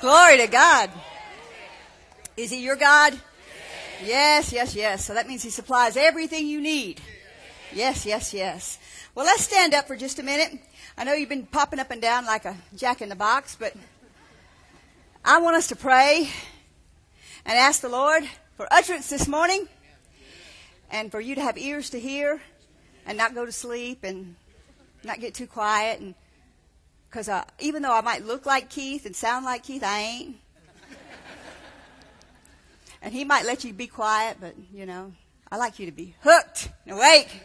Glory to God. Is he your God? Yes, yes, yes. So that means he supplies everything you need. Yes, yes, yes. Well, let's stand up for just a minute. I know you've been popping up and down like a jack in the box, but I want us to pray and ask the Lord for utterance this morning and for you to have ears to hear and not go to sleep and not get too quiet and because uh, even though I might look like Keith and sound like Keith, I ain't. and he might let you be quiet, but you know, I like you to be hooked and awake.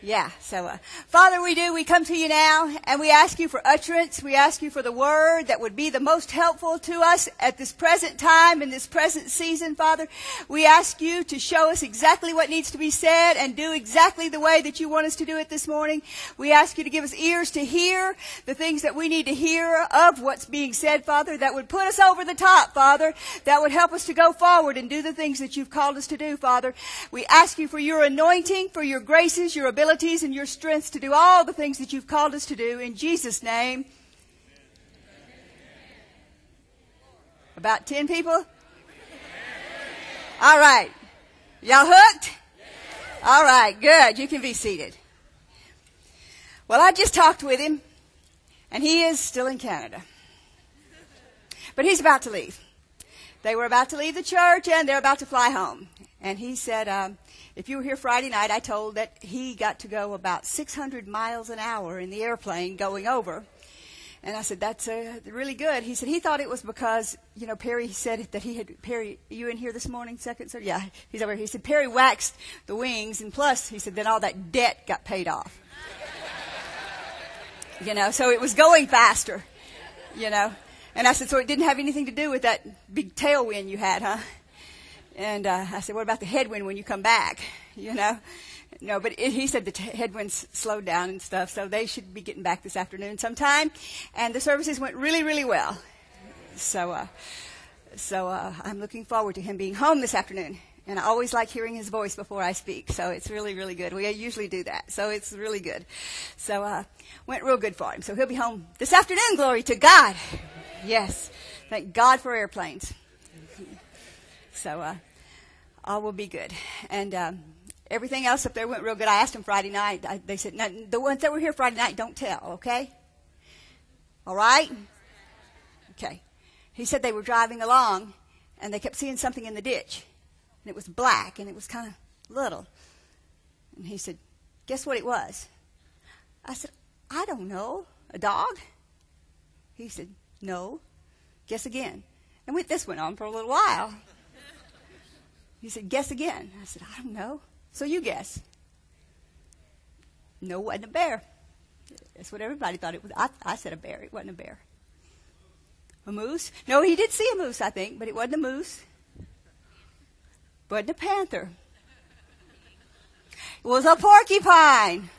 Yeah. So, uh, Father, we do. We come to you now and we ask you for utterance. We ask you for the word that would be the most helpful to us at this present time in this present season, Father. We ask you to show us exactly what needs to be said and do exactly the way that you want us to do it this morning. We ask you to give us ears to hear the things that we need to hear of what's being said, Father, that would put us over the top, Father, that would help us to go forward and do the things that you've called us to do, Father. We ask you for your anointing, for your graces, your ability abilities and your strengths to do all the things that you've called us to do. In Jesus' name. About 10 people? All right. Y'all hooked? All right, good. You can be seated. Well, I just talked with him, and he is still in Canada. But he's about to leave. They were about to leave the church, and they're about to fly home. And he said, um, if you were here Friday night, I told that he got to go about 600 miles an hour in the airplane going over. And I said, that's uh, really good. He said he thought it was because, you know, Perry said that he had, Perry, you in here this morning, second, sir? Yeah, he's over here. He said Perry waxed the wings, and plus, he said, then all that debt got paid off. you know, so it was going faster, you know. And I said, so it didn't have anything to do with that big tailwind you had, huh? And uh, I said, what about the headwind when you come back? You know? No, but it, he said the t- headwinds slowed down and stuff, so they should be getting back this afternoon sometime. And the services went really, really well. So, uh, so uh, I'm looking forward to him being home this afternoon. And I always like hearing his voice before I speak, so it's really, really good. We usually do that, so it's really good. So, uh, went real good for him. So he'll be home this afternoon. Glory to God. Yes, thank God for airplanes. So, uh, all will be good. And um, everything else up there went real good. I asked them Friday night. I, they said, the ones that were here Friday night, don't tell, okay? All right? Okay. He said they were driving along and they kept seeing something in the ditch. And it was black and it was kind of little. And he said, Guess what it was? I said, I don't know. A dog? He said, No. Guess again. And we, this went on for a little while. He said, Guess again. I said, I don't know. So you guess. No, it wasn't a bear. That's what everybody thought it was. I, I said a bear. It wasn't a bear. A moose? No, he did see a moose, I think, but it wasn't a moose. Wasn't a panther. It was a porcupine.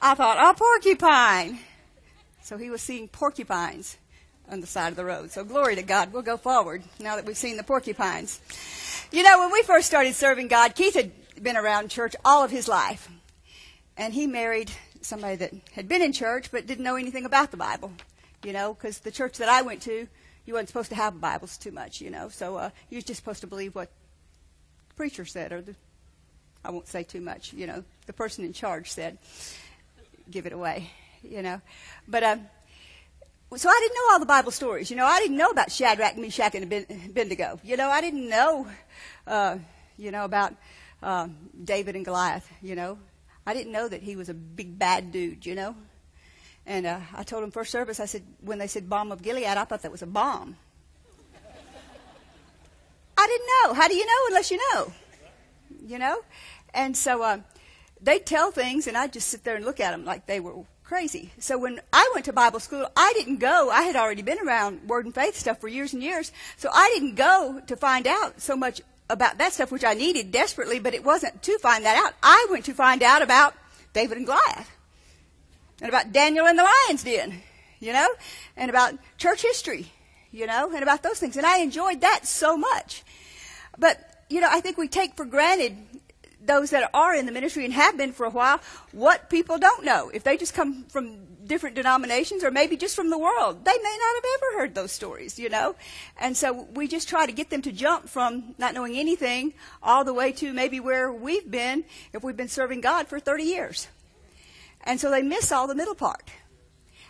I thought, a porcupine. So he was seeing porcupines on the side of the road. So glory to God. We'll go forward now that we've seen the porcupines. You know, when we first started serving God, Keith had been around church all of his life. And he married somebody that had been in church but didn't know anything about the Bible. You know, because the church that I went to, you weren't supposed to have Bibles too much, you know. So uh, you was just supposed to believe what the preacher said, or the, I won't say too much, you know, the person in charge said. Give it away, you know. But uh, so I didn't know all the Bible stories. You know, I didn't know about Shadrach, Meshach, and Abednego. You know, I didn't know, uh, you know, about uh, David and Goliath. You know, I didn't know that he was a big bad dude. You know, and uh, I told him first service. I said when they said bomb of Gilead, I thought that was a bomb. I didn't know. How do you know unless you know? You know, and so uh, they tell things, and I just sit there and look at them like they were crazy. So when I went to Bible school, I didn't go. I had already been around Word and Faith stuff for years and years. So I didn't go to find out so much about that stuff, which I needed desperately, but it wasn't to find that out. I went to find out about David and Goliath. And about Daniel and the lion's den, you know, and about church history, you know, and about those things. And I enjoyed that so much. But, you know, I think we take for granted those that are in the ministry and have been for a while, what people don't know. If they just come from different denominations or maybe just from the world. They may not have ever heard those stories, you know. And so we just try to get them to jump from not knowing anything all the way to maybe where we've been if we've been serving God for 30 years. And so they miss all the middle part.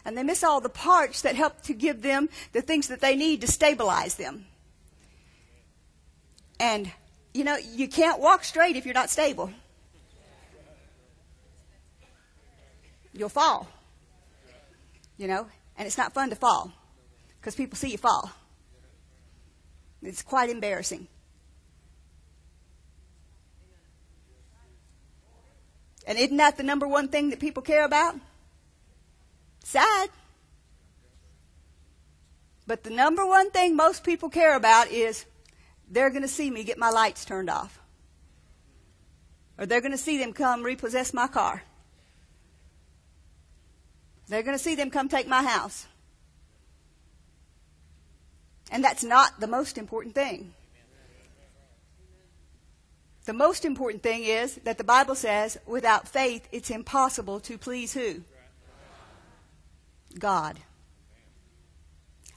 And they miss all the parts that help to give them the things that they need to stabilize them. And, you know, you can't walk straight if you're not stable. You'll fall. You know, and it's not fun to fall because people see you fall. It's quite embarrassing. And isn't that the number one thing that people care about? Sad. But the number one thing most people care about is they're going to see me get my lights turned off. Or they're going to see them come repossess my car. They're going to see them come take my house. And that's not the most important thing. The most important thing is that the Bible says without faith it's impossible to please who? God.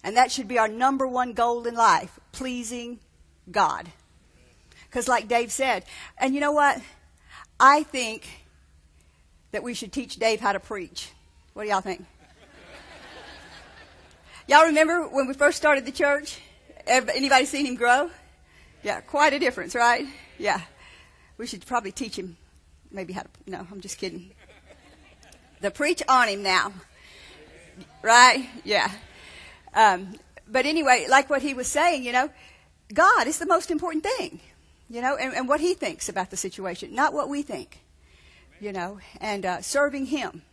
And that should be our number one goal in life pleasing God. Because, like Dave said, and you know what? I think that we should teach Dave how to preach. What do y'all think? y'all remember when we first started the church? Anybody seen him grow? Yeah, quite a difference, right? Yeah. We should probably teach him maybe how to. No, I'm just kidding. The preach on him now. Right? Yeah. Um, but anyway, like what he was saying, you know, God is the most important thing, you know, and, and what He thinks about the situation, not what we think, you know, and uh, serving Him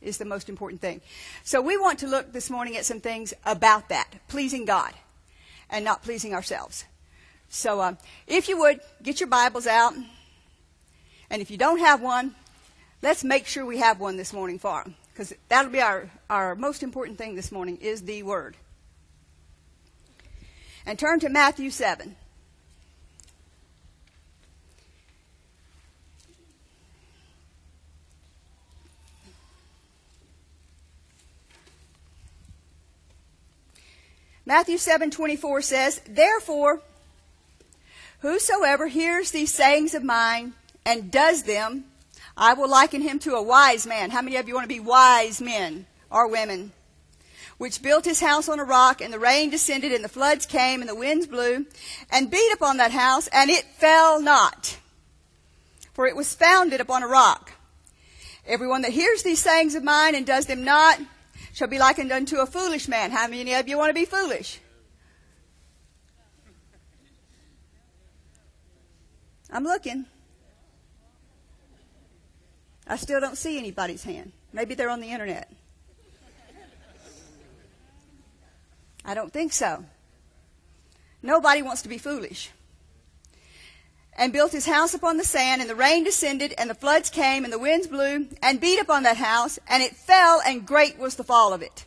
is the most important thing. So we want to look this morning at some things about that, pleasing God and not pleasing ourselves. So uh, if you would, get your Bibles out. And if you don't have one, let's make sure we have one this morning for them. Because that'll be our, our most important thing this morning is the Word and turn to Matthew 7. Matthew 7:24 says, "Therefore whosoever hears these sayings of mine and does them, I will liken him to a wise man." How many of you want to be wise men or women? Which built his house on a rock, and the rain descended, and the floods came, and the winds blew, and beat upon that house, and it fell not. For it was founded upon a rock. Everyone that hears these sayings of mine and does them not shall be likened unto a foolish man. How many of you want to be foolish? I'm looking. I still don't see anybody's hand. Maybe they're on the internet. I don't think so. Nobody wants to be foolish. And built his house upon the sand, and the rain descended, and the floods came, and the winds blew, and beat upon that house, and it fell, and great was the fall of it.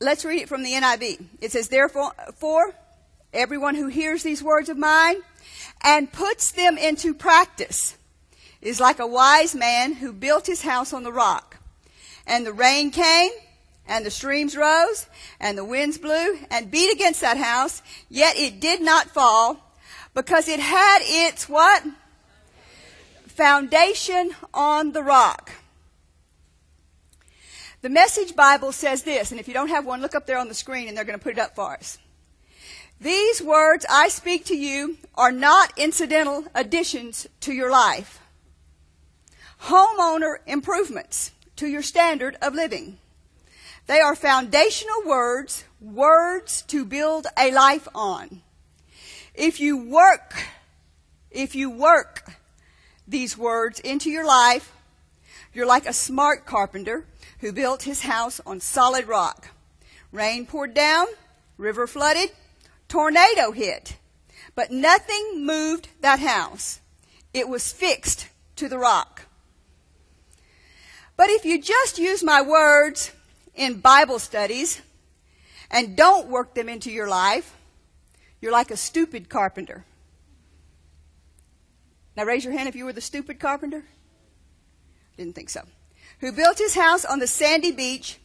Let's read it from the NIV. It says, Therefore, for everyone who hears these words of mine and puts them into practice is like a wise man who built his house on the rock. And the rain came, and the streams rose, and the winds blew, and beat against that house, yet it did not fall, because it had its what? Foundation on the rock. The Message Bible says this, and if you don't have one, look up there on the screen and they're going to put it up for us. These words I speak to you are not incidental additions to your life. Homeowner improvements to your standard of living. They are foundational words, words to build a life on. If you work, if you work these words into your life, you're like a smart carpenter who built his house on solid rock. Rain poured down, river flooded, tornado hit, but nothing moved that house. It was fixed to the rock. But if you just use my words in Bible studies and don't work them into your life, you're like a stupid carpenter. Now raise your hand if you were the stupid carpenter. Didn't think so. who built his house on the sandy beach,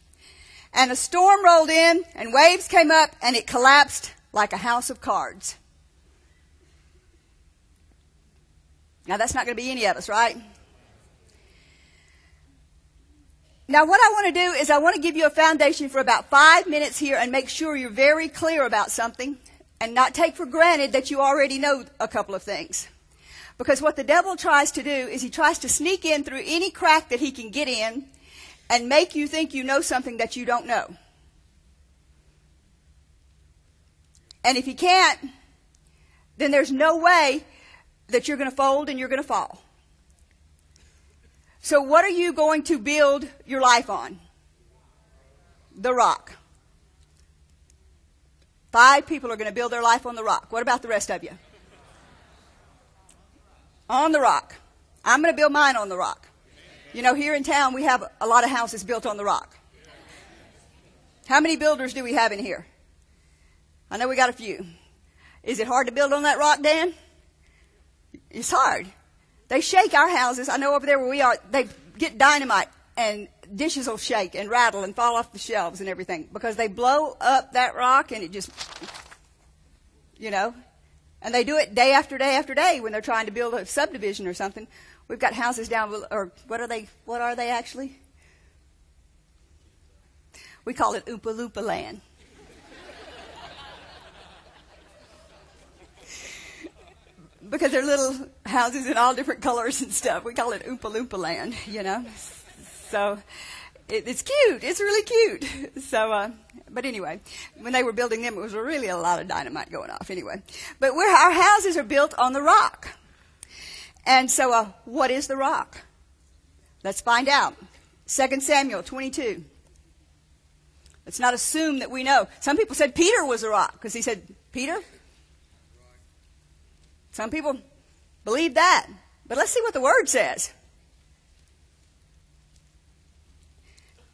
and a storm rolled in, and waves came up, and it collapsed like a house of cards. Now, that's not going to be any of us, right? Now, what I want to do is I want to give you a foundation for about five minutes here and make sure you're very clear about something and not take for granted that you already know a couple of things. Because what the devil tries to do is he tries to sneak in through any crack that he can get in and make you think you know something that you don't know. And if he can't, then there's no way that you're going to fold and you're going to fall. So, what are you going to build your life on? The rock. Five people are going to build their life on the rock. What about the rest of you? On the rock. I'm going to build mine on the rock. You know, here in town we have a lot of houses built on the rock. How many builders do we have in here? I know we got a few. Is it hard to build on that rock, Dan? It's hard. They shake our houses. I know over there where we are, they get dynamite and dishes will shake and rattle and fall off the shelves and everything because they blow up that rock and it just, you know, and they do it day after day after day when they're trying to build a subdivision or something. We've got houses down, or what are they? What are they actually? We call it Oompa Loompa land. Because they're little houses in all different colors and stuff. We call it Oompa Loompa land, you know. So it, it's cute. It's really cute. So, uh, but anyway, when they were building them, it was really a lot of dynamite going off. Anyway, but our houses are built on the rock. And so, uh, what is the rock? Let's find out. 2 Samuel 22. Let's not assume that we know. Some people said Peter was a rock because he said, Peter, some people believe that. But let's see what the word says.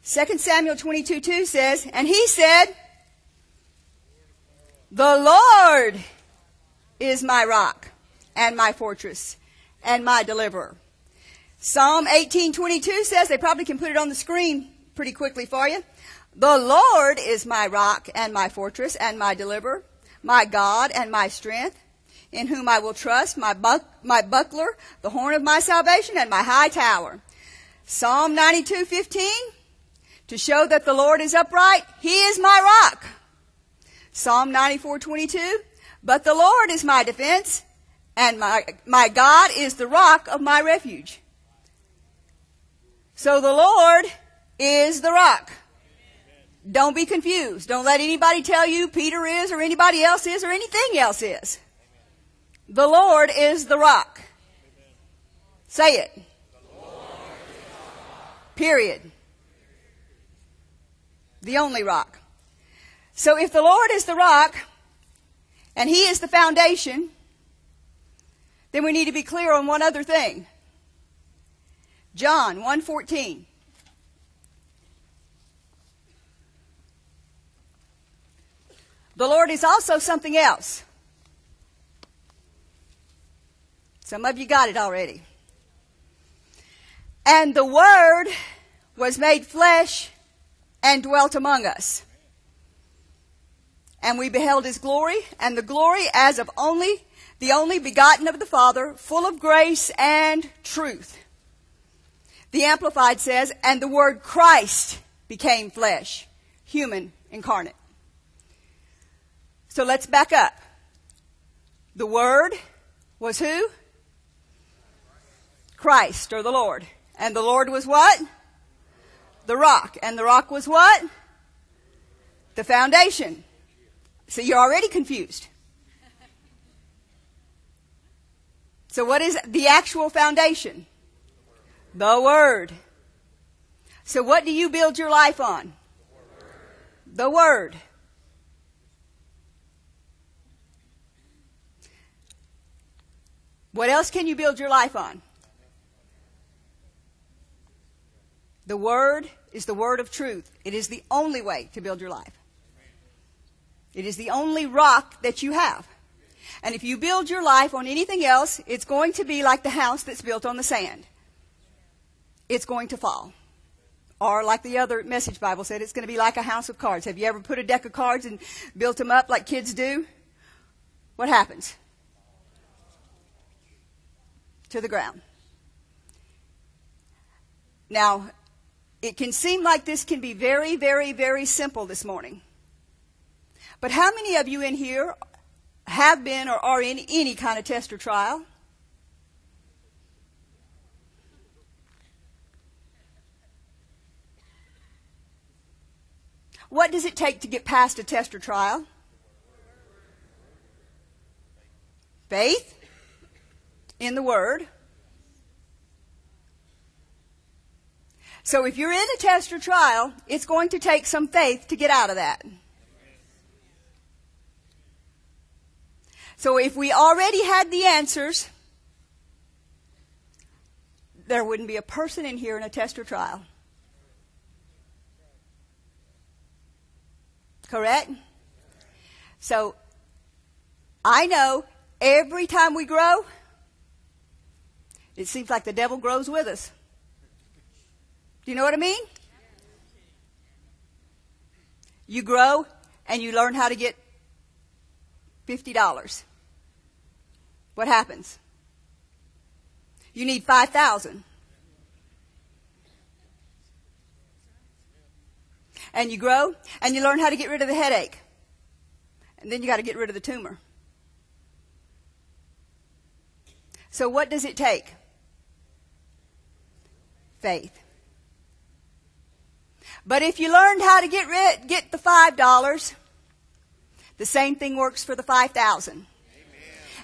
2 Samuel 22 2 says, And he said, The Lord is my rock and my fortress and my deliverer. Psalm 18:22 says they probably can put it on the screen pretty quickly for you. The Lord is my rock and my fortress and my deliverer, my God and my strength in whom I will trust, my, buck, my buckler, the horn of my salvation, and my high tower. Psalm 92:15 to show that the Lord is upright, he is my rock. Psalm 94:22 but the Lord is my defense and my my God is the rock of my refuge. So the Lord is the rock. Don't be confused. Don't let anybody tell you Peter is or anybody else is or anything else is. The Lord is the rock. Say it. Period. The only rock. So if the Lord is the rock and He is the foundation, then we need to be clear on one other thing. John 1:14 The Lord is also something else. Some of you got it already. And the Word was made flesh and dwelt among us. And we beheld his glory, and the glory as of only the only begotten of the Father, full of grace and truth. The Amplified says, and the word Christ became flesh, human, incarnate. So let's back up. The Word was who? Christ or the Lord. And the Lord was what? The rock. And the rock was what? The foundation. So you're already confused. So what is the actual foundation? The Word. So what do you build your life on? The Word. What else can you build your life on? The Word is the Word of truth. It is the only way to build your life. It is the only rock that you have. And if you build your life on anything else, it's going to be like the house that's built on the sand. It's going to fall. Or like the other message Bible said, it's going to be like a house of cards. Have you ever put a deck of cards and built them up like kids do? What happens? To the ground. Now, it can seem like this can be very, very, very simple this morning. But how many of you in here have been or are in any kind of test or trial? What does it take to get past a test or trial? Faith in the Word. So if you're in a test or trial, it's going to take some faith to get out of that. So if we already had the answers, there wouldn't be a person in here in a test or trial. Correct? So, I know every time we grow, it seems like the devil grows with us. Do you know what I mean? You grow and you learn how to get $50. What happens? You need 5000 and you grow and you learn how to get rid of the headache. And then you got to get rid of the tumor. So what does it take? Faith. But if you learned how to get rid, get the five dollars, the same thing works for the five thousand.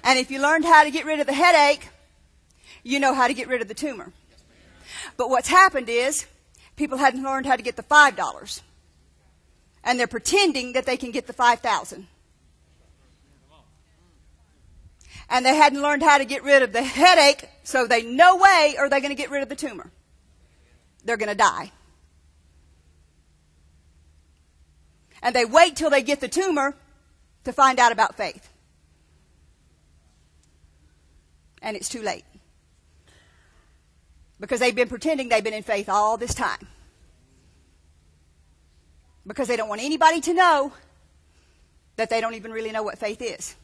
And if you learned how to get rid of the headache, you know how to get rid of the tumor. But what's happened is people hadn't learned how to get the five dollars. And they're pretending that they can get the 5000 and they hadn't learned how to get rid of the headache so they no way are they going to get rid of the tumor. They're going to die and they wait till they get the tumor to find out about faith and it's too late because they've been pretending they've been in faith all this time because they don't want anybody to know that they don't even really know what faith is.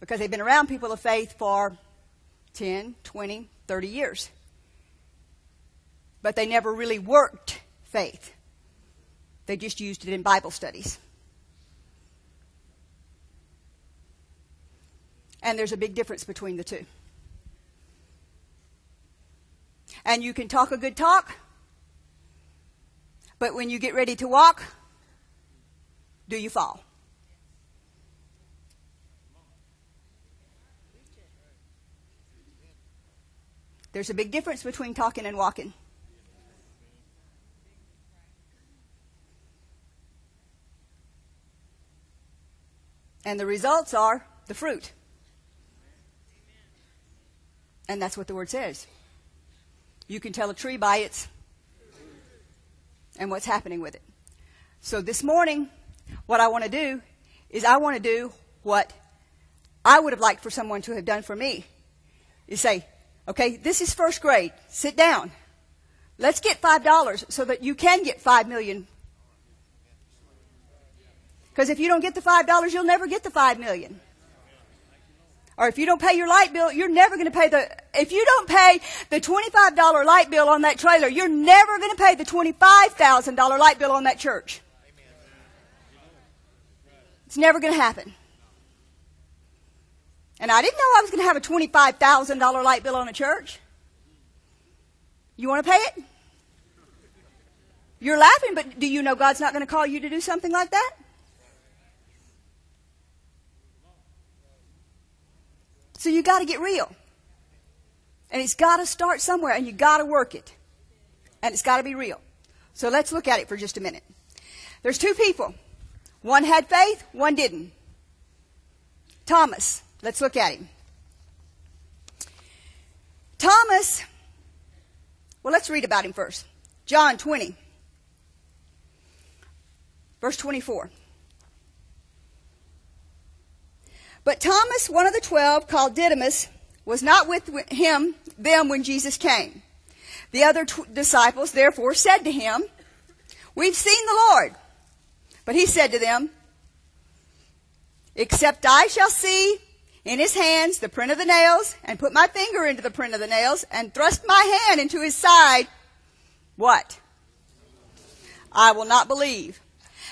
Because they've been around people of faith for 10, 20, 30 years. But they never really worked faith. They just used it in Bible studies. And there's a big difference between the two. And you can talk a good talk, but when you get ready to walk, do you fall? There's a big difference between talking and walking. And the results are the fruit. And that's what the word says. You can tell a tree by its and what's happening with it. So this morning, what I want to do is I want to do what I would have liked for someone to have done for me. You say, okay, this is first grade. Sit down. Let's get five dollars so that you can get five million. Because if you don't get the five dollars, you'll never get the five million. Or if you don't pay your light bill, you're never going to pay the, if you don't pay the $25 light bill on that trailer, you're never going to pay the $25,000 light bill on that church. It's never going to happen. And I didn't know I was going to have a $25,000 light bill on a church. You want to pay it? You're laughing, but do you know God's not going to call you to do something like that? So you got to get real. And it's got to start somewhere and you got to work it. And it's got to be real. So let's look at it for just a minute. There's two people. One had faith, one didn't. Thomas. Let's look at him. Thomas, well, let's read about him first. John 20, verse 24. But Thomas, one of the twelve, called Didymus, was not with him them when Jesus came. The other t- disciples therefore said to him, We've seen the Lord. But he said to them, Except I shall see in his hands the print of the nails, and put my finger into the print of the nails, and thrust my hand into his side, what? I will not believe.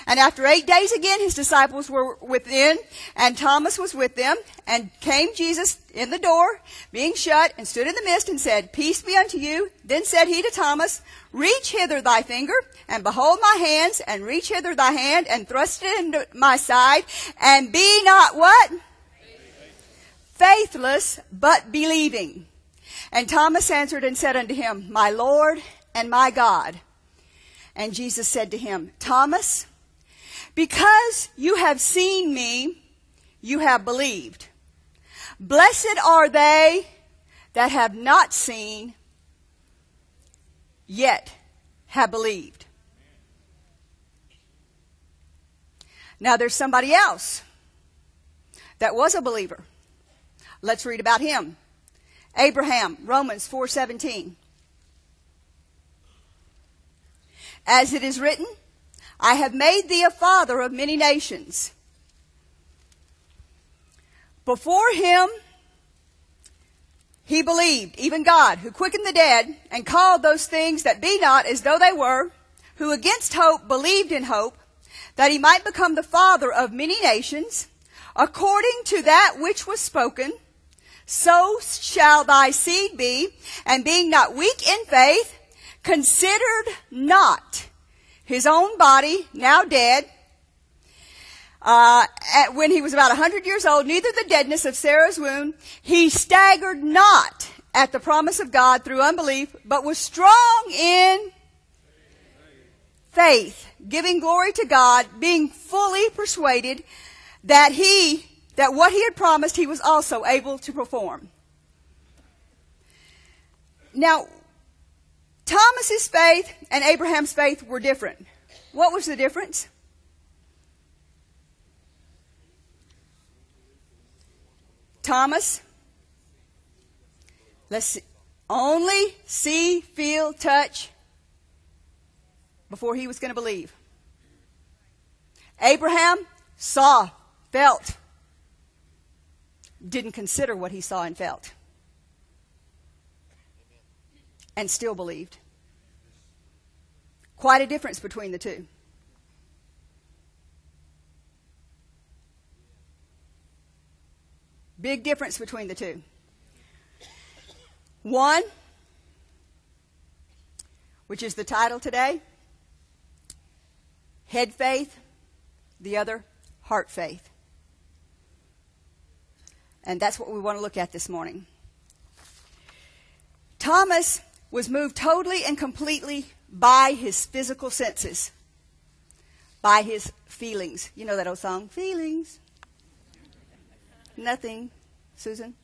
And after eight days again, his disciples were within, and Thomas was with them, and came Jesus in the door, being shut, and stood in the midst, and said, Peace be unto you. Then said he to Thomas, Reach hither thy finger, and behold my hands, and reach hither thy hand, and thrust it into my side, and be not what? Faithless, but believing. And Thomas answered and said unto him, My Lord and my God. And Jesus said to him, Thomas, because you have seen me, you have believed. Blessed are they that have not seen, yet have believed. Now there's somebody else that was a believer. Let's read about him. Abraham, Romans 4:17. As it is written, I have made thee a father of many nations. Before him, he believed, even God, who quickened the dead and called those things that be not as though they were, who against hope believed in hope, that he might become the father of many nations, according to that which was spoken, so shall thy seed be, and being not weak in faith, considered not his own body, now dead, uh, when he was about a hundred years old, neither the deadness of Sarah's womb, he staggered not at the promise of God through unbelief, but was strong in faith, giving glory to God, being fully persuaded that he, that what he had promised, he was also able to perform. Now, Thomas's faith and Abraham's faith were different. What was the difference? Thomas, let's see, only see, feel, touch before he was going to believe. Abraham saw, felt, didn't consider what he saw and felt, and still believed. Quite a difference between the two. Big difference between the two. One, which is the title today, head faith, the other, heart faith. And that's what we want to look at this morning. Thomas was moved totally and completely by his physical senses, by his feelings. You know that old song, Feelings. Nothing, Susan.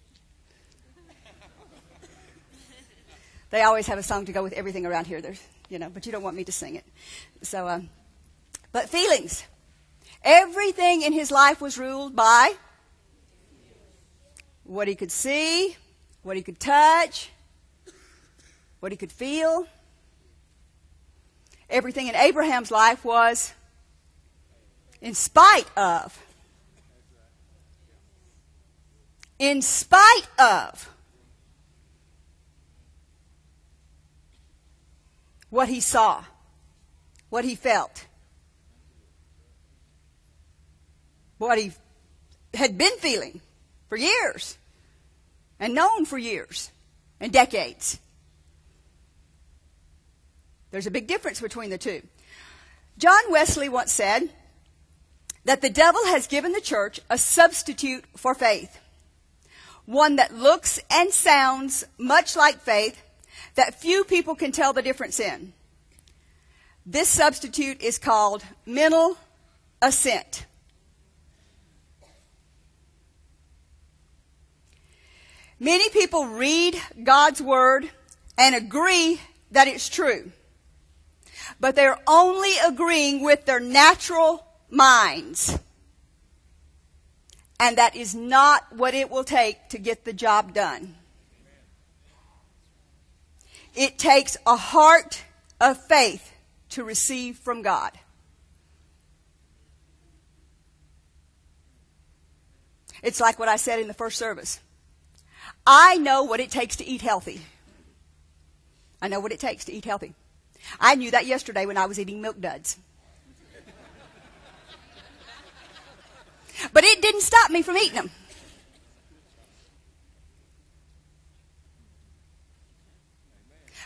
They always have a song to go with everything around here. There's, you know, but you don't want me to sing it. So, um, but feelings. Everything in his life was ruled by what he could see, what he could touch, what he could feel. Everything in Abraham's life was in spite of. In spite of what he saw, what he felt, what he had been feeling for years and known for years and decades. There's a big difference between the two. John Wesley once said that the devil has given the church a substitute for faith. One that looks and sounds much like faith that few people can tell the difference in. This substitute is called mental assent. Many people read God's Word and agree that it's true but they're only agreeing with their natural minds. And that is not what it will take to get the job done. It takes a heart of faith to receive from God. It's like what I said in the first service. I know what it takes to eat healthy. I know what it takes to eat healthy. I knew that yesterday when I was eating milk duds. But it didn't stop me from eating them.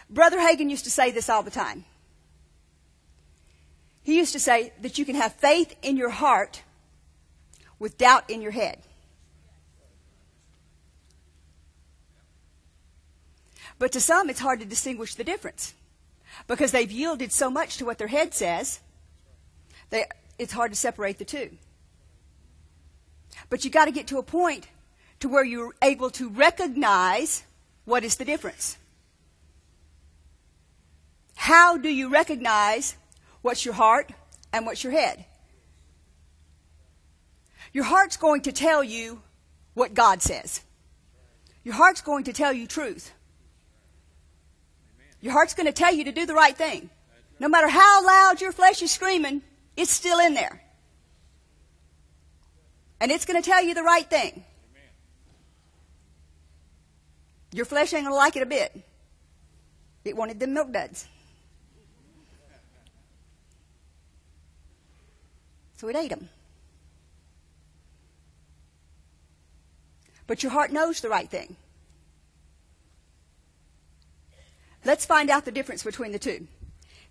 Brother Hagin used to say this all the time. He used to say that you can have faith in your heart with doubt in your head. But to some, it's hard to distinguish the difference because they've yielded so much to what their head says, they, it's hard to separate the two. But you got to get to a point to where you're able to recognize what is the difference. How do you recognize what's your heart and what's your head? Your heart's going to tell you what God says. Your heart's going to tell you truth. Your heart's going to tell you to do the right thing. No matter how loud your flesh is screaming, it's still in there. And it's going to tell you the right thing. Your flesh ain't going to like it a bit. It wanted them milk duds. So it ate them. But your heart knows the right thing. Let's find out the difference between the two.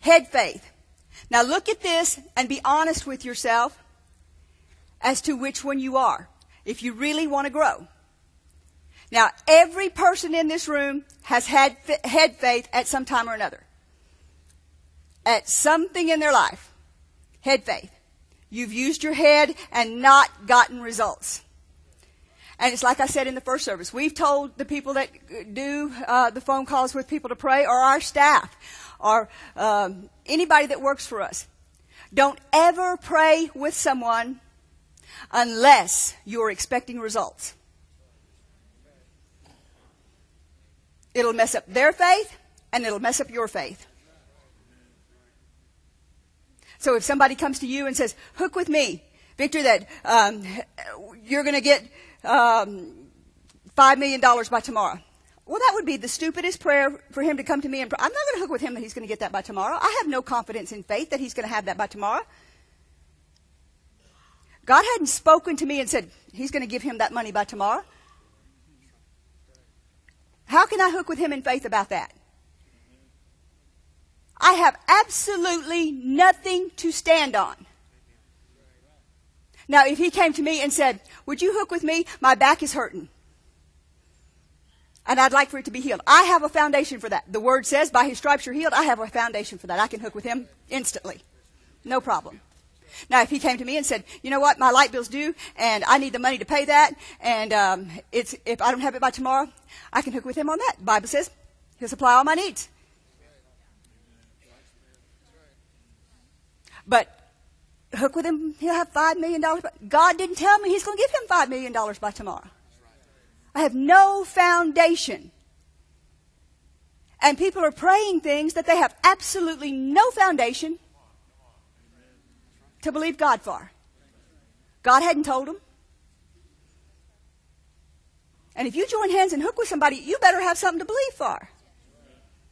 Head faith. Now look at this and be honest with yourself as to which one you are, if you really want to grow. Now, every person in this room has had head faith at some time or another. At something in their life. Head faith. You've used your head and not gotten results. And it's like I said in the first service. We've told the people that do uh, the phone calls with people to pray, or our staff, or um, anybody that works for us. Don't ever pray with someone unless you're expecting results. It'll mess up their faith, and it'll mess up your faith. So if somebody comes to you and says, "Hook with me, Victor," that um, you're going to get um, $5 million by tomorrow. Well, that would be the stupidest prayer for him to come to me and pray. I'm not going to hook with him that he's going to get that by tomorrow. I have no confidence in faith that he's going to have that by tomorrow. God hadn't spoken to me and said, he's going to give him that money by tomorrow. How can I hook with him in faith about that? I have absolutely nothing to stand on. Now, if he came to me and said, Would you hook with me? My back is hurting. And I'd like for it to be healed. I have a foundation for that. The word says, By his stripes you're healed. I have a foundation for that. I can hook with him instantly. No problem. Now, if he came to me and said, "You know what, my light bill's due, and I need the money to pay that, and um, it's if I don't have it by tomorrow, I can hook with him on that." The Bible says he'll supply all my needs. But hook with him, he'll have $5 million. God didn't tell me he's going to give him $5 million by tomorrow. I have no foundation. And people are praying things that they have absolutely no foundation to believe God for. God hadn't told them. And if you join hands and hook with somebody, you better have something to believe for.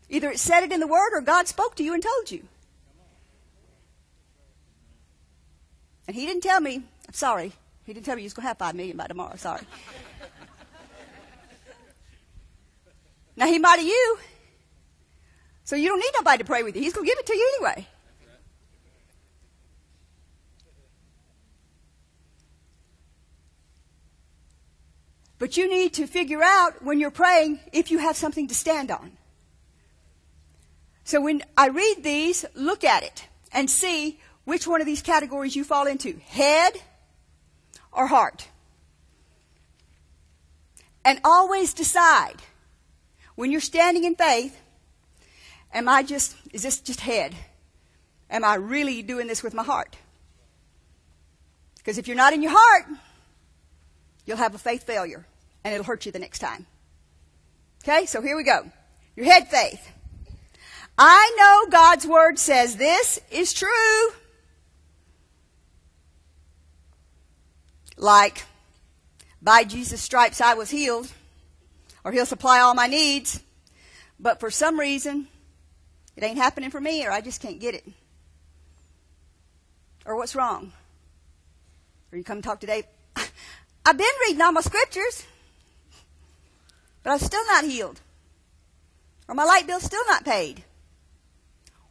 Either it said it in the Word or God spoke to you and told you. And he didn't tell me, I'm sorry, he didn't tell me he was going to have five million by tomorrow, sorry. now he might have you. So you don't need nobody to pray with you. He's going to give it to you anyway. But you need to figure out when you're praying if you have something to stand on. So when I read these, look at it and see which one of these categories you fall into head or heart. And always decide when you're standing in faith am I just, is this just head? Am I really doing this with my heart? Because if you're not in your heart, you'll have a faith failure and it'll hurt you the next time. Okay, so here we go. Your head faith I know God's word says this is true. Like, by Jesus' stripes I was healed, or he'll supply all my needs, but for some reason, it ain't happening for me, or I just can't get it. Or what's wrong? Or you come talk today, I've been reading all my scriptures, but I'm still not healed. Or my light bill's still not paid.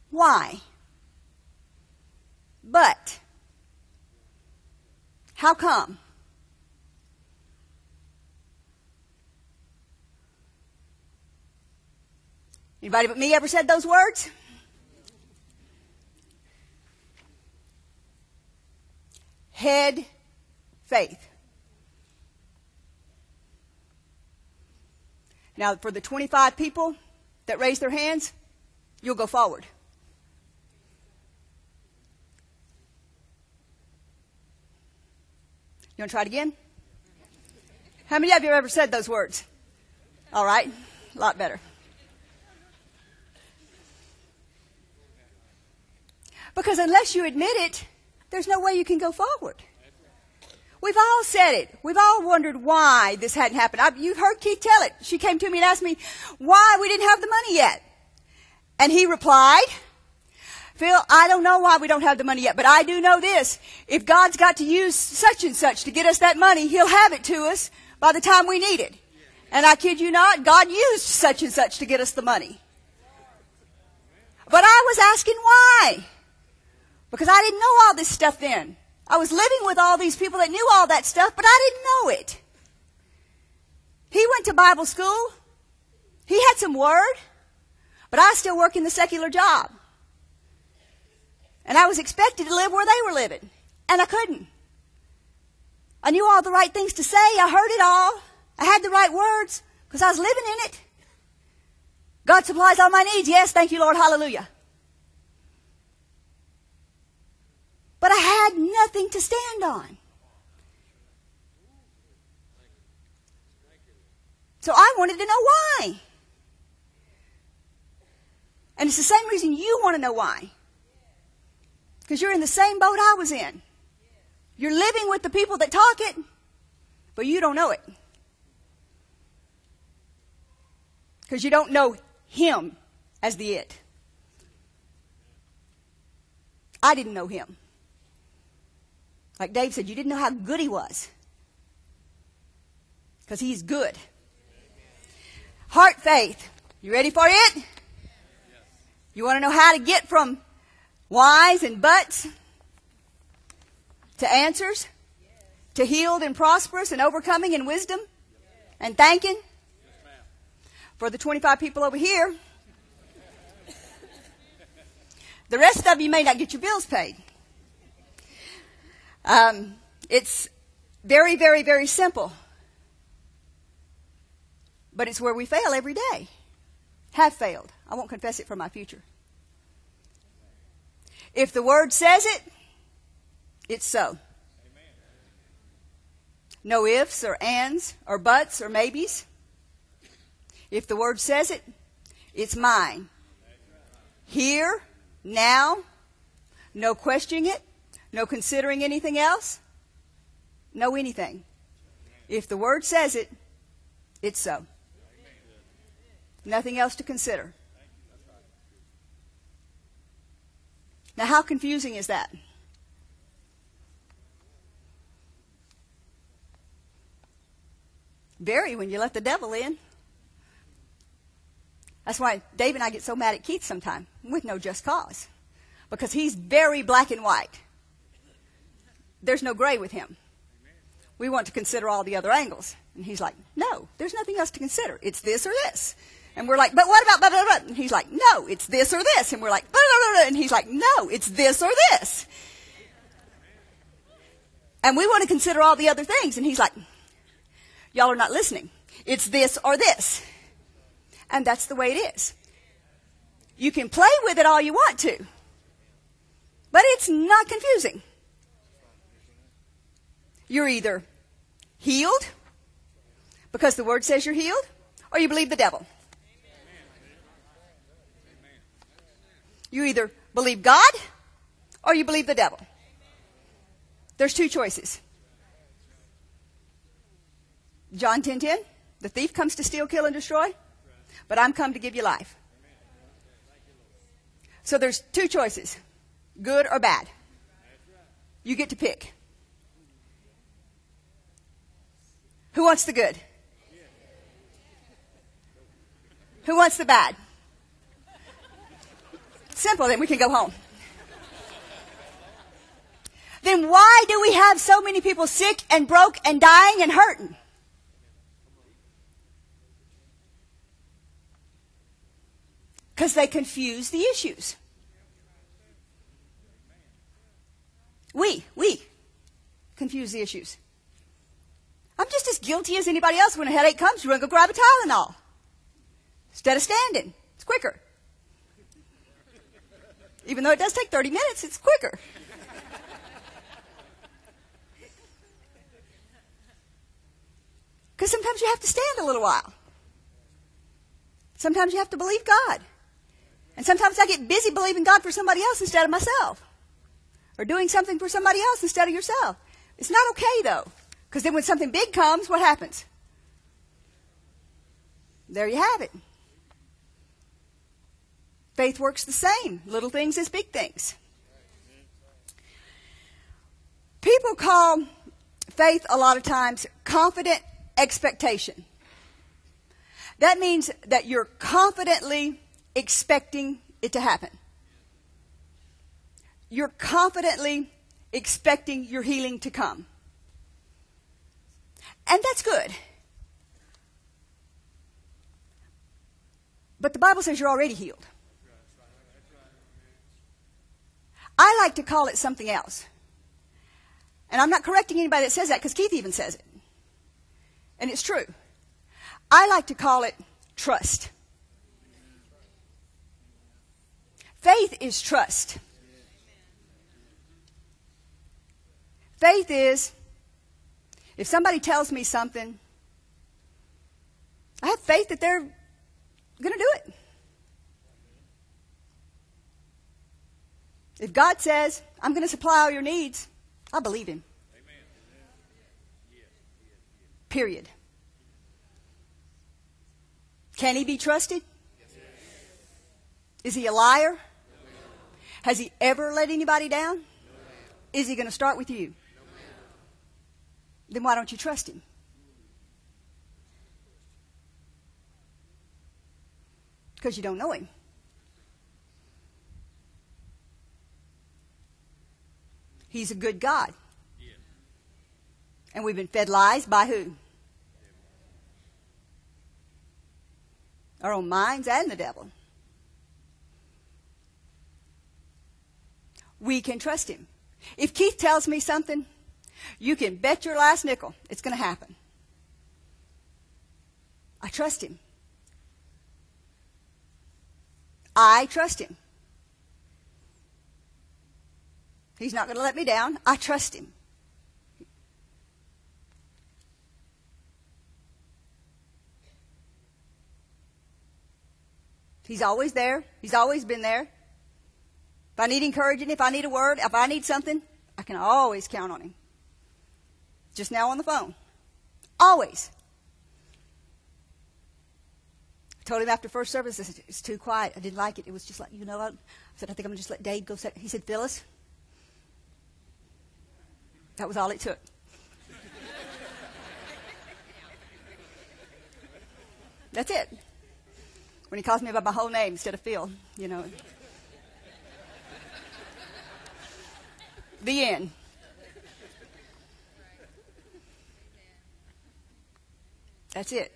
Why? But, how come? Anybody but me ever said those words? Head faith. Now, for the 25 people that raise their hands, you'll go forward. You want to try it again? How many of you have ever said those words? All right, a lot better. Because unless you admit it, there's no way you can go forward. We've all said it. We've all wondered why this hadn't happened. I, you've heard Keith tell it. She came to me and asked me why we didn't have the money yet. And he replied, Phil, I don't know why we don't have the money yet, but I do know this. If God's got to use such and such to get us that money, He'll have it to us by the time we need it. And I kid you not, God used such and such to get us the money. But I was asking why. Because I didn't know all this stuff then. I was living with all these people that knew all that stuff, but I didn't know it. He went to Bible school. He had some word, but I still work in the secular job. And I was expected to live where they were living. And I couldn't. I knew all the right things to say. I heard it all. I had the right words because I was living in it. God supplies all my needs. Yes, thank you, Lord. Hallelujah. But I had nothing to stand on. So I wanted to know why. And it's the same reason you want to know why. Because you're in the same boat I was in. You're living with the people that talk it, but you don't know it. Because you don't know Him as the it. I didn't know Him. Like Dave said, you didn't know how good He was. Because He's good. Heart faith. You ready for it? You want to know how to get from whys and buts to answers, to healed and prosperous and overcoming and wisdom and thanking. For the 25 people over here, the rest of you may not get your bills paid. Um, it's very, very, very simple. But it's where we fail every day. Have failed. I won't confess it for my future. If the word says it, it's so. No ifs or ands or buts or maybes. If the word says it, it's mine. Here, now, no questioning it, no considering anything else, no anything. If the word says it, it's so. Nothing else to consider. Now, how confusing is that? Very when you let the devil in. That's why Dave and I get so mad at Keith sometimes, with no just cause. Because he's very black and white. There's no gray with him. We want to consider all the other angles. And he's like, no, there's nothing else to consider. It's this or this. And we're like, but what about blah, blah, blah? And he's like, no, it's this or this. And we're like, blah, blah, blah. And he's like, no, it's this or this. And we want to consider all the other things. And he's like, y'all are not listening. It's this or this. And that's the way it is. You can play with it all you want to. But it's not confusing. You're either healed because the word says you're healed, or you believe the devil. You either believe God or you believe the devil. There's two choices. John 10:10, 10, 10, the thief comes to steal, kill and destroy, but I'm come to give you life. So there's two choices. Good or bad. You get to pick. Who wants the good? Who wants the bad? Simple, then we can go home. Then why do we have so many people sick and broke and dying and hurting? Because they confuse the issues. We, we confuse the issues. I'm just as guilty as anybody else. When a headache comes, you run go grab a Tylenol. Instead of standing. It's quicker. Even though it does take 30 minutes, it's quicker. Because sometimes you have to stand a little while. Sometimes you have to believe God. And sometimes I get busy believing God for somebody else instead of myself. Or doing something for somebody else instead of yourself. It's not okay though. Because then when something big comes, what happens? There you have it. Faith works the same, little things as big things. People call faith a lot of times confident expectation. That means that you're confidently expecting it to happen. You're confidently expecting your healing to come. And that's good. But the Bible says you're already healed. I like to call it something else. And I'm not correcting anybody that says that because Keith even says it. And it's true. I like to call it trust. Faith is trust. Faith is if somebody tells me something, I have faith that they're going to do it. If God says, I'm going to supply all your needs, I believe Him. Period. Can He be trusted? Is He a liar? Has He ever let anybody down? Is He going to start with you? Then why don't you trust Him? Because you don't know Him. He's a good God. And we've been fed lies by who? Our own minds and the devil. We can trust him. If Keith tells me something, you can bet your last nickel it's going to happen. I trust him. I trust him. He's not going to let me down. I trust him. He's always there. He's always been there. If I need encouraging, if I need a word, if I need something, I can always count on him. Just now on the phone. Always. I told him after first service, it's too quiet. I didn't like it. It was just like, you know, what? I said, I think I'm going to just let Dave go. He said, Phyllis, that was all it took. That's it. When he calls me by my whole name instead of Phil, you know. the end. That's it.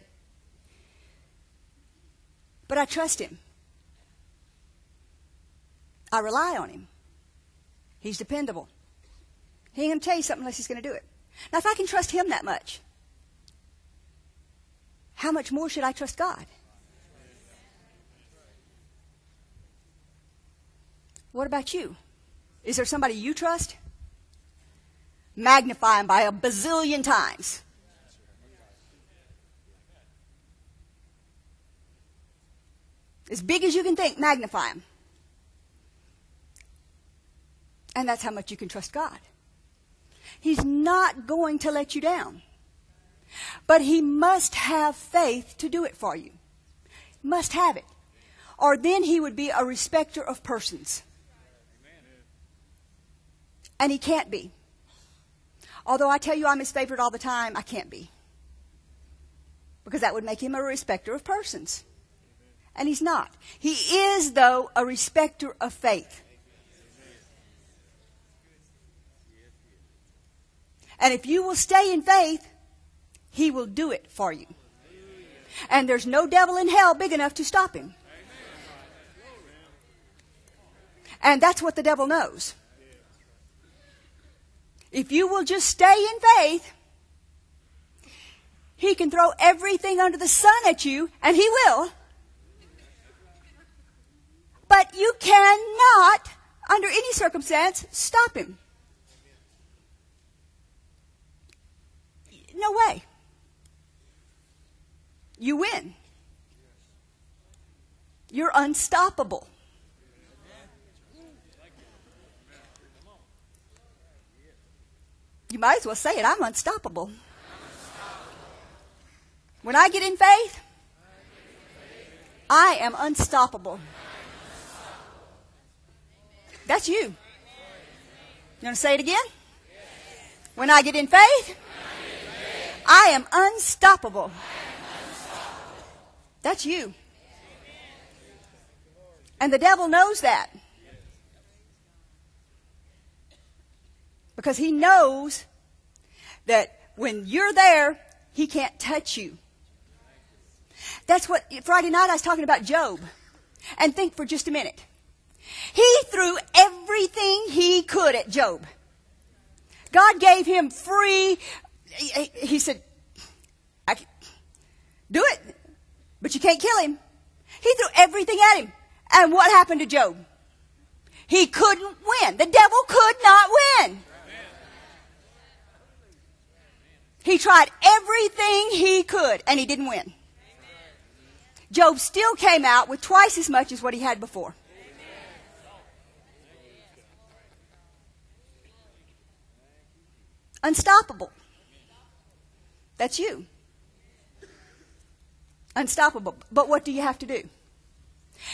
But I trust him. I rely on him. He's dependable. He ain't going to tell you something unless he's going to do it. Now, if I can trust him that much, how much more should I trust God? What about you? Is there somebody you trust? Magnify him by a bazillion times. As big as you can think, magnify him. And that's how much you can trust God. He's not going to let you down. But He must have faith to do it for you. Must have it. Or then He would be a respecter of persons. And He can't be. Although I tell you I'm His favorite all the time, I can't be. Because that would make Him a respecter of persons. And He's not. He is, though, a respecter of faith. And if you will stay in faith, He will do it for you. And there's no devil in hell big enough to stop Him. And that's what the devil knows. If you will just stay in faith, he can throw everything under the sun at you, and he will. But you cannot, under any circumstance, stop him. No way. You win. You're unstoppable. You might as well say it. I'm unstoppable. When I get in faith, I am unstoppable. That's you. You want to say it again? When I get in faith, I am unstoppable. That's you. And the devil knows that. Because he knows that when you're there, he can't touch you. That's what Friday night I was talking about Job. And think for just a minute. He threw everything he could at Job. God gave him free. He said, I can, do it, but you can't kill him. He threw everything at him. And what happened to Job? He couldn't win. The devil could not win. He tried everything he could and he didn't win. Job still came out with twice as much as what he had before. Unstoppable. That's you. Unstoppable. But what do you have to do?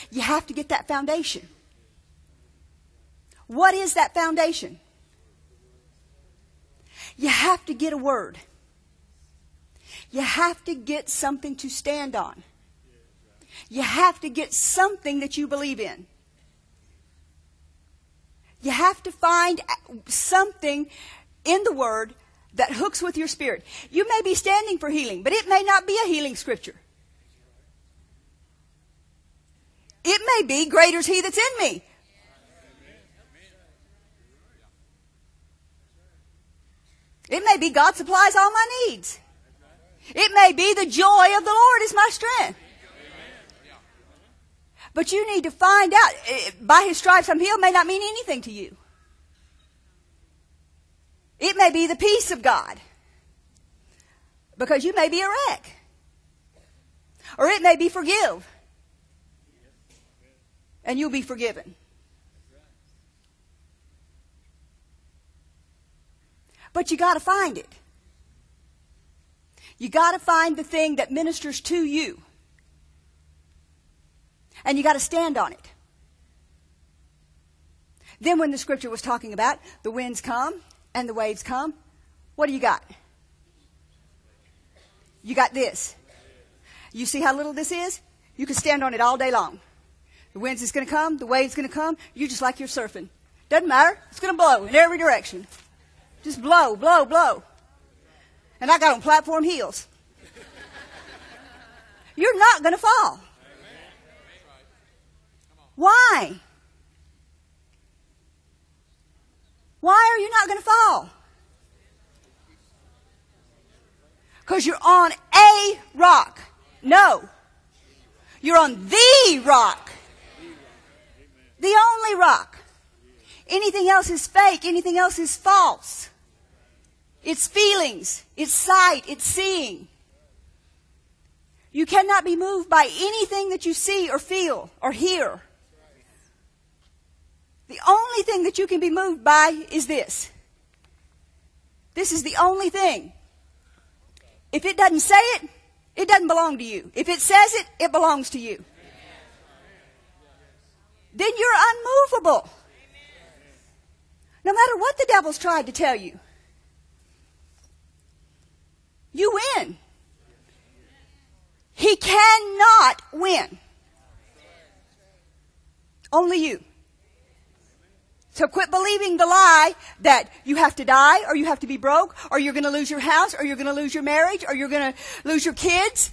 You have to get that foundation. What is that foundation? You have to get a word. You have to get something to stand on. You have to get something that you believe in. You have to find something in the Word that hooks with your spirit. You may be standing for healing, but it may not be a healing scripture. It may be greater is He that's in me. It may be God supplies all my needs. It may be the joy of the Lord is my strength. But you need to find out, eh, by his stripes I'm healed may not mean anything to you. It may be the peace of God. Because you may be a wreck. Or it may be forgive. And you'll be forgiven. But you gotta find it. You got to find the thing that ministers to you. And you got to stand on it. Then, when the scripture was talking about the winds come and the waves come, what do you got? You got this. You see how little this is? You can stand on it all day long. The winds is going to come, the waves going to come. You just like you're surfing. Doesn't matter. It's going to blow in every direction. Just blow, blow, blow. And I got on platform heels. You're not going to fall. Why? Why are you not going to fall? Because you're on a rock. No. You're on the rock. The only rock. Anything else is fake. Anything else is false. It's feelings. It's sight. It's seeing. You cannot be moved by anything that you see or feel or hear. The only thing that you can be moved by is this. This is the only thing. If it doesn't say it, it doesn't belong to you. If it says it, it belongs to you. Then you're unmovable. No matter what the devil's tried to tell you. You win. He cannot win. Only you. So quit believing the lie that you have to die or you have to be broke or you're going to lose your house or you're going to lose your marriage or you're going to lose your kids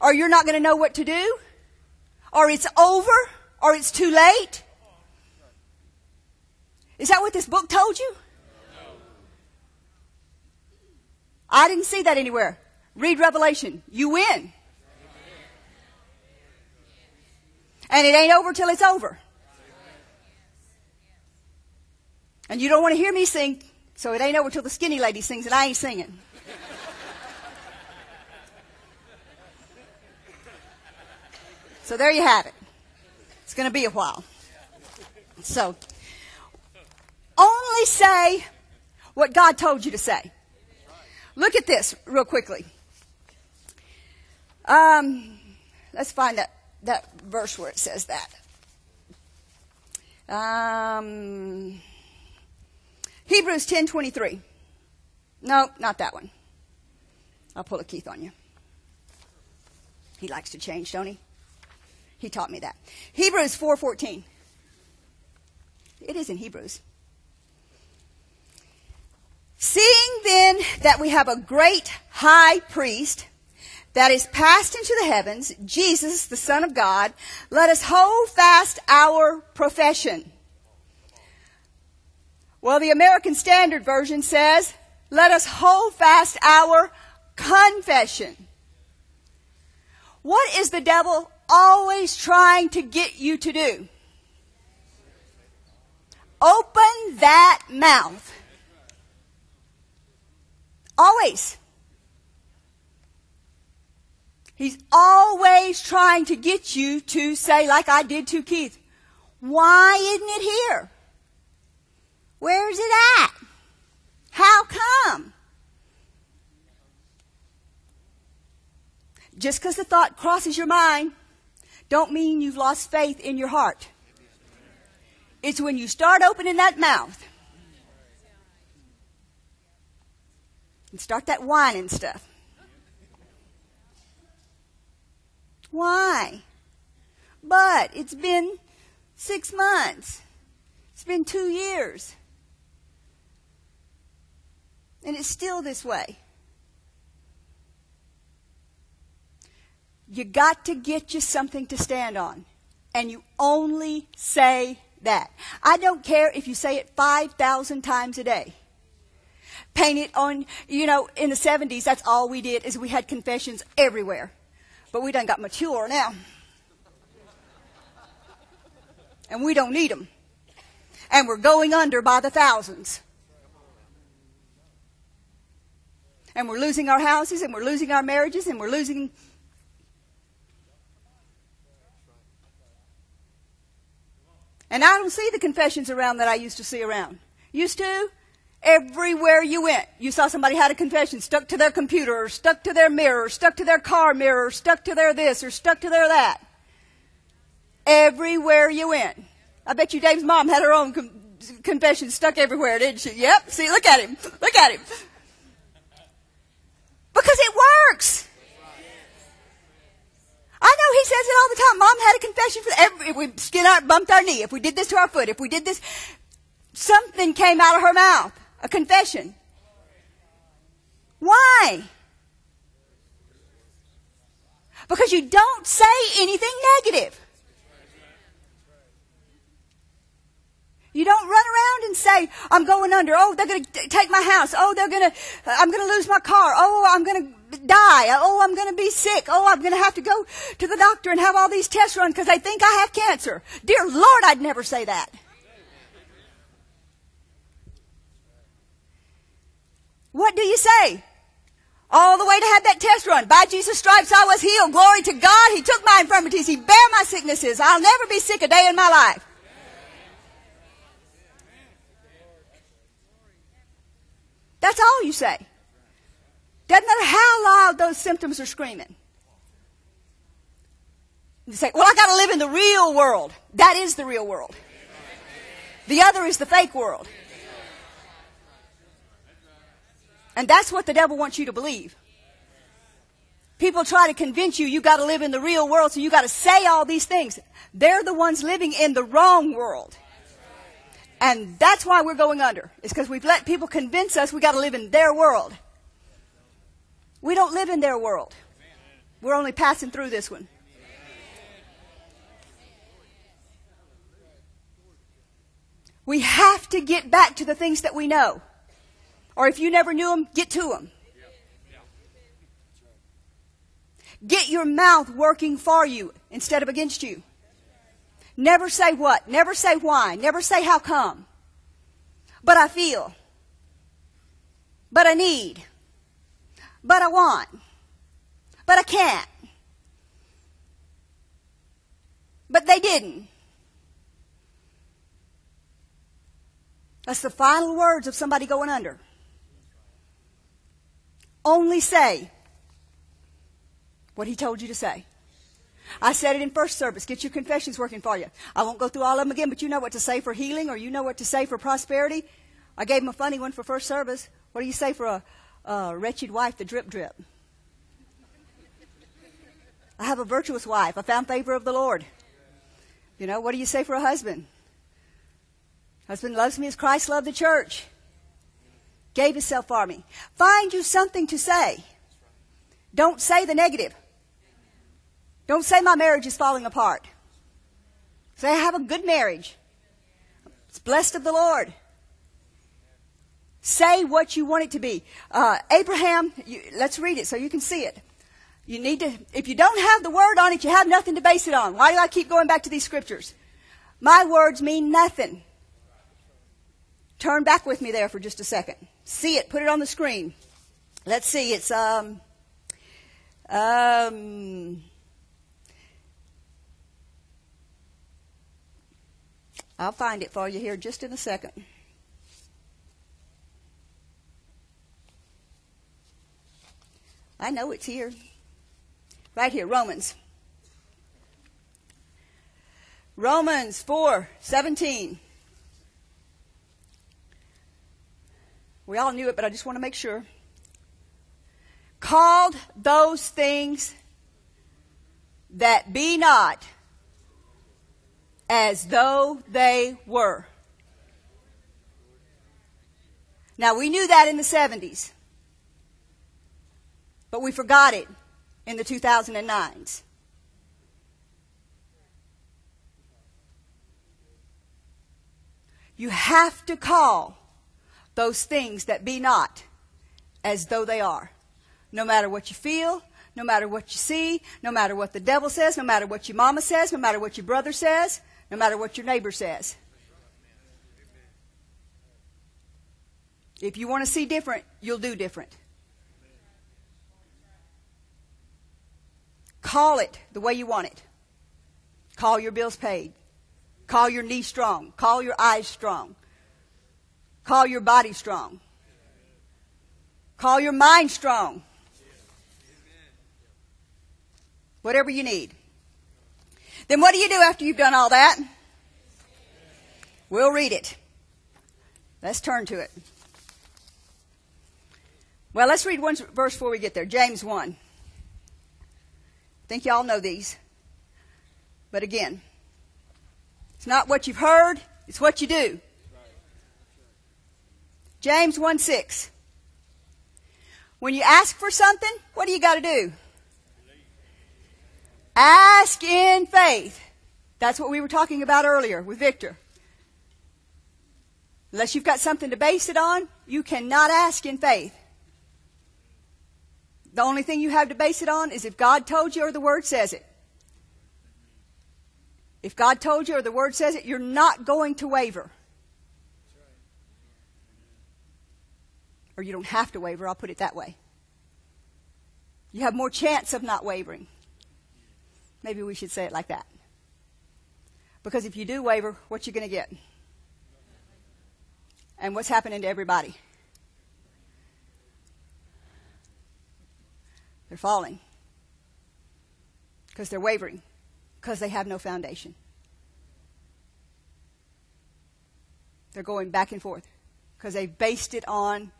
or you're not going to know what to do or it's over or it's too late. Is that what this book told you? I didn't see that anywhere. Read Revelation. You win. And it ain't over till it's over. And you don't want to hear me sing, so it ain't over till the skinny lady sings and I ain't singing. so there you have it. It's going to be a while. So, only say what God told you to say. Look at this real quickly. Um, let's find that, that verse where it says that. Um, Hebrews 10:23. No, not that one. I'll pull a Keith on you. He likes to change, don't he? He taught me that. Hebrews 4:14. It is in Hebrews. Seeing then that we have a great high priest that is passed into the heavens, Jesus, the Son of God, let us hold fast our profession. Well, the American Standard Version says, let us hold fast our confession. What is the devil always trying to get you to do? Open that mouth. Always. He's always trying to get you to say, like I did to Keith, why isn't it here? Where's it at? How come? Just because the thought crosses your mind, don't mean you've lost faith in your heart. It's when you start opening that mouth and start that whining stuff. Why? But it's been six months. It's been two years. And it's still this way. You got to get you something to stand on. And you only say that. I don't care if you say it 5,000 times a day paint it on, you know, in the 70s, that's all we did is we had confessions everywhere. But we done got mature now. And we don't need them. And we're going under by the thousands. And we're losing our houses and we're losing our marriages and we're losing And I don't see the confessions around that I used to see around. Used to? Everywhere you went, you saw somebody had a confession stuck to their computer, or stuck to their mirror, or stuck to their car mirror, or stuck to their this, or stuck to their that. Everywhere you went. I bet you Dave's mom had her own com- confession stuck everywhere, didn't she? Yep. See, look at him. Look at him. Because it works. I know he says it all the time. Mom had a confession for every, if we skin our, bumped our knee, if we did this to our foot, if we did this, something came out of her mouth a confession. Why? Because you don't say anything negative. You don't run around and say, I'm going under. Oh, they're going to take my house. Oh, they're going to, uh, I'm going to lose my car. Oh, I'm going to die. Oh, I'm going to be sick. Oh, I'm going to have to go to the doctor and have all these tests run because they think I have cancer. Dear Lord, I'd never say that. What do you say? All the way to have that test run. By Jesus' stripes I was healed. Glory to God. He took my infirmities. He bare my sicknesses. I'll never be sick a day in my life. That's all you say. Doesn't matter how loud those symptoms are screaming. You say, well, I gotta live in the real world. That is the real world. The other is the fake world. And that's what the devil wants you to believe. People try to convince you you gotta live in the real world, so you gotta say all these things. They're the ones living in the wrong world. And that's why we're going under. It's because we've let people convince us we gotta live in their world. We don't live in their world. We're only passing through this one. We have to get back to the things that we know. Or if you never knew them, get to them. Get your mouth working for you instead of against you. Never say what. Never say why. Never say how come. But I feel. But I need. But I want. But I can't. But they didn't. That's the final words of somebody going under. Only say what he told you to say. I said it in first service. Get your confessions working for you. I won't go through all of them again, but you know what to say for healing or you know what to say for prosperity. I gave him a funny one for first service. What do you say for a, a wretched wife, the drip drip? I have a virtuous wife. I found favor of the Lord. You know, what do you say for a husband? Husband loves me as Christ loved the church. Gave himself for me. Find you something to say. Don't say the negative. Don't say my marriage is falling apart. Say I have a good marriage. It's blessed of the Lord. Say what you want it to be. Uh, Abraham, you, let's read it so you can see it. You need to, if you don't have the word on it, you have nothing to base it on. Why do I keep going back to these scriptures? My words mean nothing. Turn back with me there for just a second. See it. Put it on the screen. Let's see. It's um, um, I'll find it for you here just in a second. I know it's here. Right here, Romans. Romans 4 17. We all knew it, but I just want to make sure. Called those things that be not as though they were. Now, we knew that in the 70s, but we forgot it in the 2009s. You have to call those things that be not as though they are. No matter what you feel, no matter what you see, no matter what the devil says, no matter what your mama says, no matter what your brother says, no matter what your neighbor says. If you want to see different, you'll do different. Call it the way you want it. Call your bills paid. Call your knees strong. Call your eyes strong. Call your body strong. Call your mind strong. Whatever you need. Then what do you do after you've done all that? We'll read it. Let's turn to it. Well, let's read one verse before we get there. James 1. I think y'all know these. But again, it's not what you've heard, it's what you do. James 1 6. When you ask for something, what do you got to do? Ask in faith. That's what we were talking about earlier with Victor. Unless you've got something to base it on, you cannot ask in faith. The only thing you have to base it on is if God told you or the Word says it. If God told you or the Word says it, you're not going to waver. Or you don't have to waver, I'll put it that way. You have more chance of not wavering. Maybe we should say it like that. Because if you do waver, what you going to get? And what's happening to everybody? They're falling. Because they're wavering. Because they have no foundation. They're going back and forth. Because they've based it on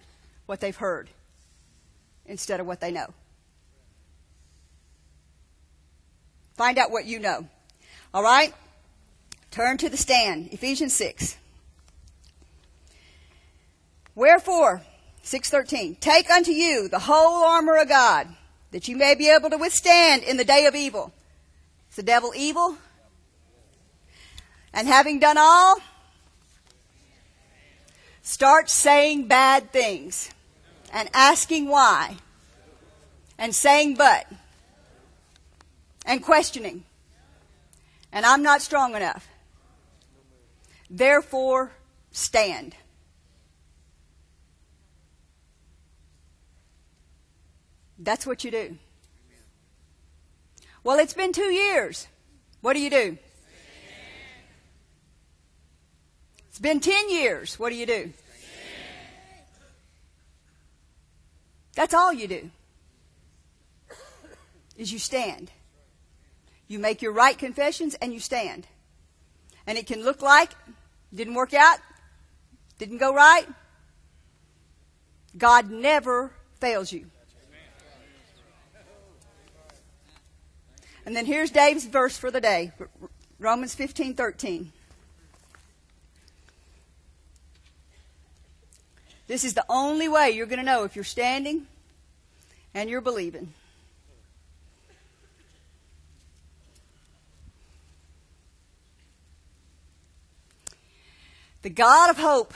what they've heard instead of what they know. Find out what you know. All right? Turn to the stand. Ephesians 6. Wherefore, 613, take unto you the whole armor of God, that you may be able to withstand in the day of evil. Is the devil evil? And having done all, start saying bad things and asking why and saying but and questioning. And I'm not strong enough. Therefore, stand. That's what you do. Well, it's been two years. What do you do? It's been ten years. What do you do? That's all you do. Is you stand. You make your right confessions and you stand. And it can look like didn't work out, didn't go right. God never fails you. And then here's Dave's verse for the day Romans 15 13. This is the only way you're going to know if you're standing and you're believing. The God of hope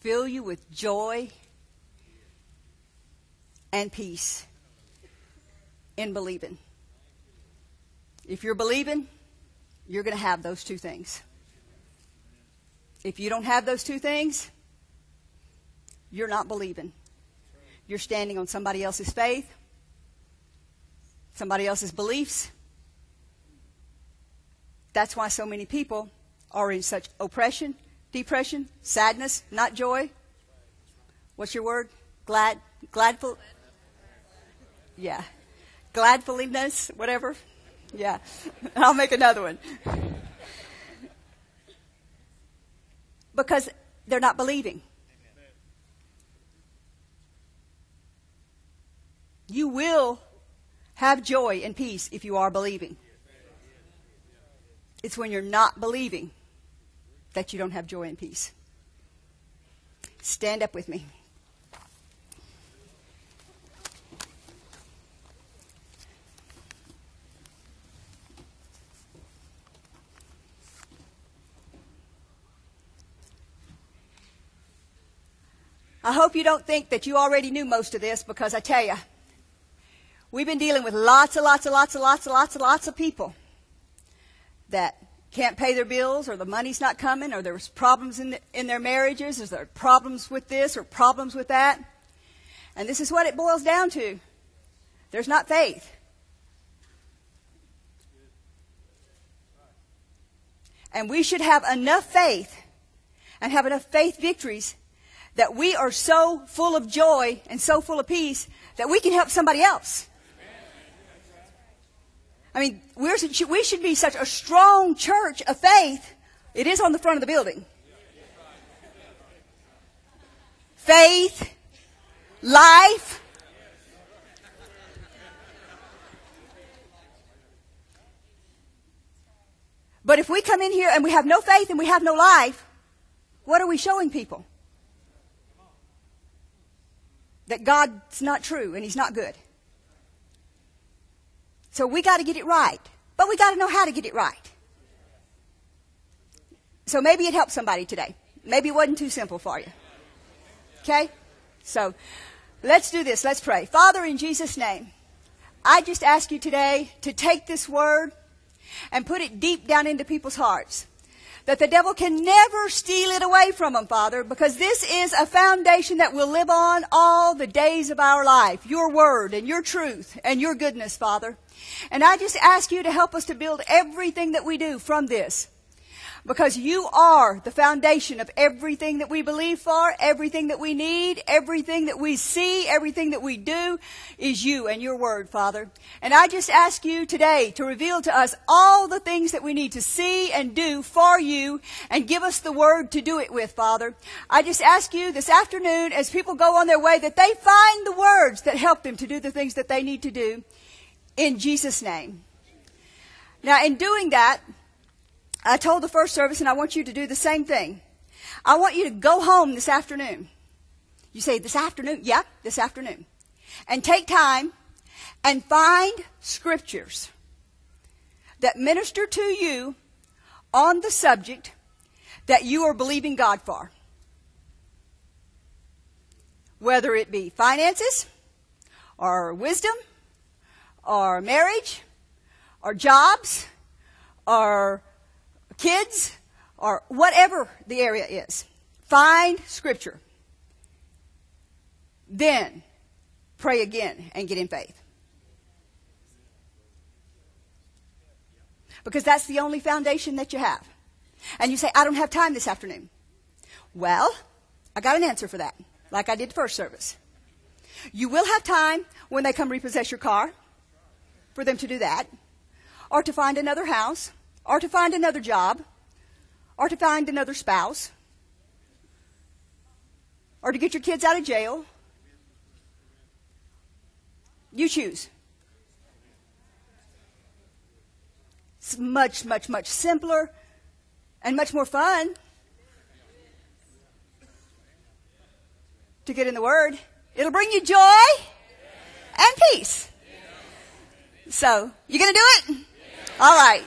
fill you with joy and peace in believing. If you're believing, you're going to have those two things. If you don't have those two things, you're not believing. You're standing on somebody else's faith, somebody else's beliefs. That's why so many people are in such oppression, depression, sadness, not joy. What's your word? Glad, gladful. Yeah, gladfuliness, whatever. Yeah, I'll make another one. Because they're not believing. You will have joy and peace if you are believing. It's when you're not believing that you don't have joy and peace. Stand up with me. I hope you don't think that you already knew most of this because I tell you, We've been dealing with lots and lots and lots and lots and lots and lots of people that can't pay their bills or the money's not coming or there's problems in, the, in their marriages or there problems with this or problems with that. And this is what it boils down to. There's not faith. And we should have enough faith and have enough faith victories that we are so full of joy and so full of peace that we can help somebody else. I mean, we're, we should be such a strong church of faith. It is on the front of the building. Faith, life, But if we come in here and we have no faith and we have no life, what are we showing people? That God's not true and He's not good. So we got to get it right. But we got to know how to get it right. So maybe it helped somebody today. Maybe it wasn't too simple for you. Okay? So let's do this. Let's pray. Father, in Jesus' name, I just ask you today to take this word and put it deep down into people's hearts that the devil can never steal it away from them, Father, because this is a foundation that will live on all the days of our life. Your word and your truth and your goodness, Father. And I just ask you to help us to build everything that we do from this. Because you are the foundation of everything that we believe for, everything that we need, everything that we see, everything that we do is you and your word, Father. And I just ask you today to reveal to us all the things that we need to see and do for you and give us the word to do it with, Father. I just ask you this afternoon as people go on their way that they find the words that help them to do the things that they need to do in Jesus' name. Now, in doing that, I told the first service, and I want you to do the same thing. I want you to go home this afternoon. You say, this afternoon? Yeah, this afternoon. And take time and find scriptures that minister to you on the subject that you are believing God for. Whether it be finances, or wisdom, or marriage, our jobs, our kids, or whatever the area is. Find scripture. Then pray again and get in faith. Because that's the only foundation that you have. And you say, I don't have time this afternoon. Well, I got an answer for that, like I did first service. You will have time when they come repossess your car for them to do that, or to find another house, or to find another job, or to find another spouse, or to get your kids out of jail. You choose. It's much, much, much simpler and much more fun to get in the Word. It'll bring you joy and peace. So, you gonna do it? All right.